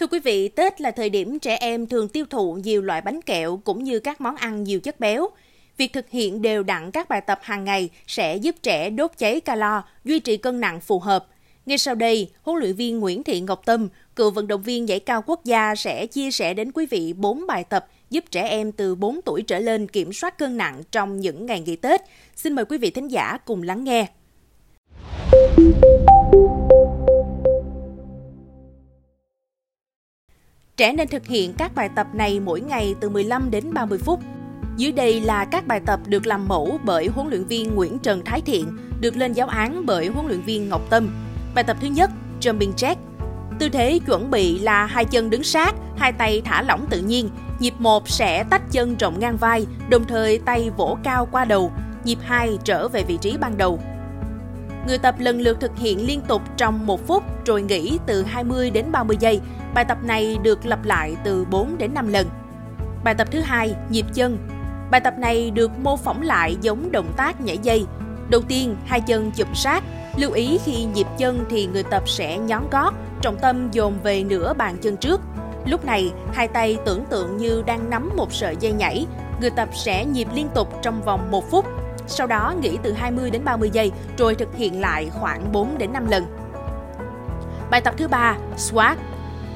Thưa quý vị, Tết là thời điểm trẻ em thường tiêu thụ nhiều loại bánh kẹo cũng như các món ăn nhiều chất béo. Việc thực hiện đều đặn các bài tập hàng ngày sẽ giúp trẻ đốt cháy calo, duy trì cân nặng phù hợp. Ngay sau đây, huấn luyện viên Nguyễn Thị Ngọc Tâm, cựu vận động viên giải cao quốc gia sẽ chia sẻ đến quý vị 4 bài tập giúp trẻ em từ 4 tuổi trở lên kiểm soát cân nặng trong những ngày nghỉ Tết. Xin mời quý vị thính giả cùng lắng nghe. Trẻ nên thực hiện các bài tập này mỗi ngày từ 15 đến 30 phút. Dưới đây là các bài tập được làm mẫu bởi huấn luyện viên Nguyễn Trần Thái Thiện, được lên giáo án bởi huấn luyện viên Ngọc Tâm. Bài tập thứ nhất, jumping jack. Tư thế chuẩn bị là hai chân đứng sát, hai tay thả lỏng tự nhiên. Nhịp 1 sẽ tách chân rộng ngang vai, đồng thời tay vỗ cao qua đầu. Nhịp 2 trở về vị trí ban đầu. Người tập lần lượt thực hiện liên tục trong 1 phút rồi nghỉ từ 20 đến 30 giây. Bài tập này được lặp lại từ 4 đến 5 lần. Bài tập thứ hai, nhịp chân. Bài tập này được mô phỏng lại giống động tác nhảy dây. Đầu tiên, hai chân chụm sát. Lưu ý khi nhịp chân thì người tập sẽ nhón gót, trọng tâm dồn về nửa bàn chân trước. Lúc này, hai tay tưởng tượng như đang nắm một sợi dây nhảy. Người tập sẽ nhịp liên tục trong vòng 1 phút sau đó nghỉ từ 20 đến 30 giây rồi thực hiện lại khoảng 4 đến 5 lần. Bài tập thứ ba, squat.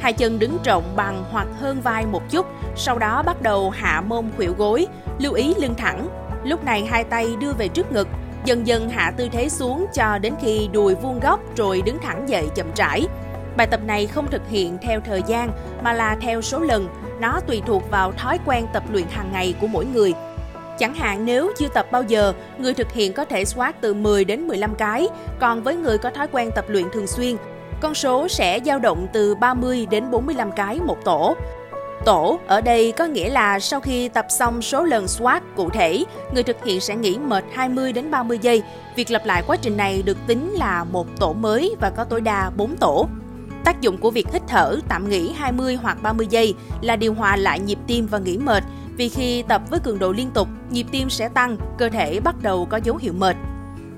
Hai chân đứng rộng bằng hoặc hơn vai một chút, sau đó bắt đầu hạ mông khuỷu gối, lưu ý lưng thẳng. Lúc này hai tay đưa về trước ngực, dần dần hạ tư thế xuống cho đến khi đùi vuông góc rồi đứng thẳng dậy chậm rãi. Bài tập này không thực hiện theo thời gian mà là theo số lần, nó tùy thuộc vào thói quen tập luyện hàng ngày của mỗi người. Chẳng hạn nếu chưa tập bao giờ, người thực hiện có thể squat từ 10 đến 15 cái, còn với người có thói quen tập luyện thường xuyên, con số sẽ dao động từ 30 đến 45 cái một tổ. Tổ ở đây có nghĩa là sau khi tập xong số lần squat cụ thể, người thực hiện sẽ nghỉ mệt 20 đến 30 giây. Việc lặp lại quá trình này được tính là một tổ mới và có tối đa 4 tổ. Tác dụng của việc hít thở tạm nghỉ 20 hoặc 30 giây là điều hòa lại nhịp tim và nghỉ mệt, vì khi tập với cường độ liên tục, nhịp tim sẽ tăng, cơ thể bắt đầu có dấu hiệu mệt.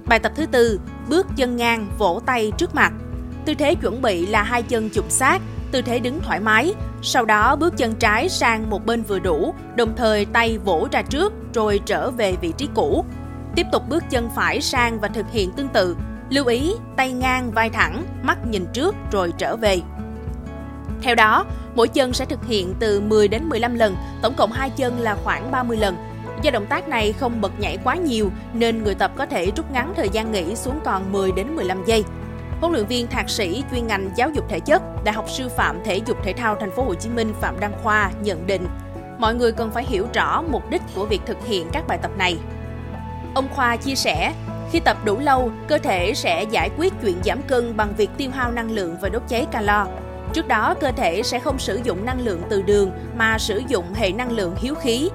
Bài tập thứ tư, bước chân ngang, vỗ tay trước mặt. Tư thế chuẩn bị là hai chân chụm sát, tư thế đứng thoải mái. Sau đó bước chân trái sang một bên vừa đủ, đồng thời tay vỗ ra trước rồi trở về vị trí cũ. Tiếp tục bước chân phải sang và thực hiện tương tự. Lưu ý tay ngang vai thẳng, mắt nhìn trước rồi trở về. Theo đó, mỗi chân sẽ thực hiện từ 10 đến 15 lần, tổng cộng hai chân là khoảng 30 lần. Do động tác này không bật nhảy quá nhiều nên người tập có thể rút ngắn thời gian nghỉ xuống còn 10 đến 15 giây. Huấn luyện viên thạc sĩ chuyên ngành giáo dục thể chất, Đại học Sư phạm Thể dục Thể thao Thành phố Hồ Chí Minh Phạm Đăng Khoa nhận định, mọi người cần phải hiểu rõ mục đích của việc thực hiện các bài tập này. Ông Khoa chia sẻ, khi tập đủ lâu, cơ thể sẽ giải quyết chuyện giảm cân bằng việc tiêu hao năng lượng và đốt cháy calo. Trước đó, cơ thể sẽ không sử dụng năng lượng từ đường mà sử dụng hệ năng lượng hiếu khí.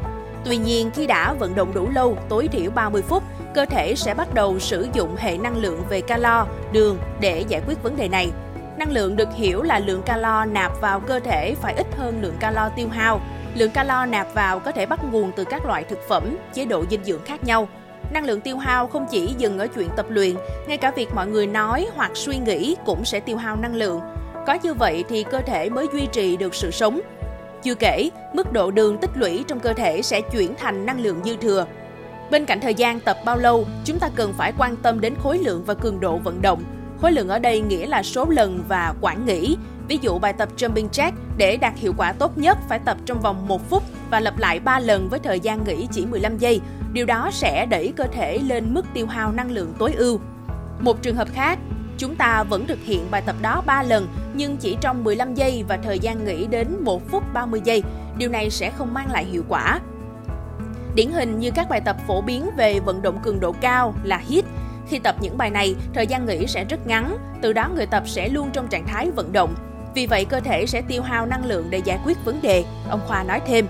Tuy nhiên, khi đã vận động đủ lâu, tối thiểu 30 phút, cơ thể sẽ bắt đầu sử dụng hệ năng lượng về calo, đường để giải quyết vấn đề này. Năng lượng được hiểu là lượng calo nạp vào cơ thể phải ít hơn lượng calo tiêu hao. Lượng calo nạp vào có thể bắt nguồn từ các loại thực phẩm, chế độ dinh dưỡng khác nhau. Năng lượng tiêu hao không chỉ dừng ở chuyện tập luyện, ngay cả việc mọi người nói hoặc suy nghĩ cũng sẽ tiêu hao năng lượng. Có như vậy thì cơ thể mới duy trì được sự sống. Chưa kể, mức độ đường tích lũy trong cơ thể sẽ chuyển thành năng lượng dư thừa. Bên cạnh thời gian tập bao lâu, chúng ta cần phải quan tâm đến khối lượng và cường độ vận động. Khối lượng ở đây nghĩa là số lần và quản nghỉ. Ví dụ bài tập jumping jack để đạt hiệu quả tốt nhất phải tập trong vòng 1 phút và lặp lại 3 lần với thời gian nghỉ chỉ 15 giây. Điều đó sẽ đẩy cơ thể lên mức tiêu hao năng lượng tối ưu. Một trường hợp khác, Chúng ta vẫn thực hiện bài tập đó 3 lần nhưng chỉ trong 15 giây và thời gian nghỉ đến 1 phút 30 giây. Điều này sẽ không mang lại hiệu quả. Điển hình như các bài tập phổ biến về vận động cường độ cao là HIIT. Khi tập những bài này, thời gian nghỉ sẽ rất ngắn, từ đó người tập sẽ luôn trong trạng thái vận động. Vì vậy cơ thể sẽ tiêu hao năng lượng để giải quyết vấn đề, ông Khoa nói thêm.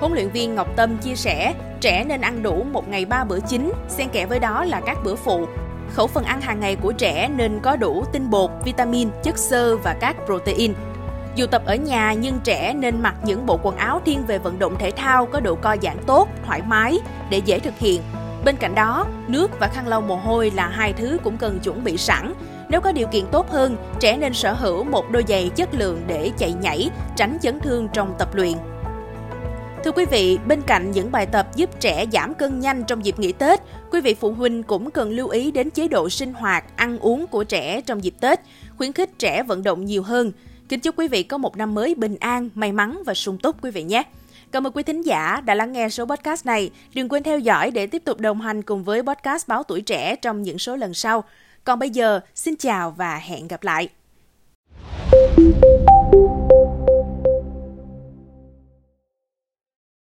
Huấn luyện viên Ngọc Tâm chia sẻ, trẻ nên ăn đủ một ngày 3 bữa chính, xen kẽ với đó là các bữa phụ Khẩu phần ăn hàng ngày của trẻ nên có đủ tinh bột, vitamin, chất xơ và các protein. Dù tập ở nhà nhưng trẻ nên mặc những bộ quần áo thiên về vận động thể thao có độ co giãn tốt, thoải mái để dễ thực hiện. Bên cạnh đó, nước và khăn lau mồ hôi là hai thứ cũng cần chuẩn bị sẵn. Nếu có điều kiện tốt hơn, trẻ nên sở hữu một đôi giày chất lượng để chạy nhảy, tránh chấn thương trong tập luyện. Thưa quý vị, bên cạnh những bài tập giúp trẻ giảm cân nhanh trong dịp nghỉ Tết, quý vị phụ huynh cũng cần lưu ý đến chế độ sinh hoạt, ăn uống của trẻ trong dịp Tết, khuyến khích trẻ vận động nhiều hơn. Kính chúc quý vị có một năm mới bình an, may mắn và sung túc quý vị nhé. Cảm ơn quý thính giả đã lắng nghe số podcast này. Đừng quên theo dõi để tiếp tục đồng hành cùng với podcast Báo Tuổi Trẻ trong những số lần sau. Còn bây giờ, xin chào và hẹn gặp lại.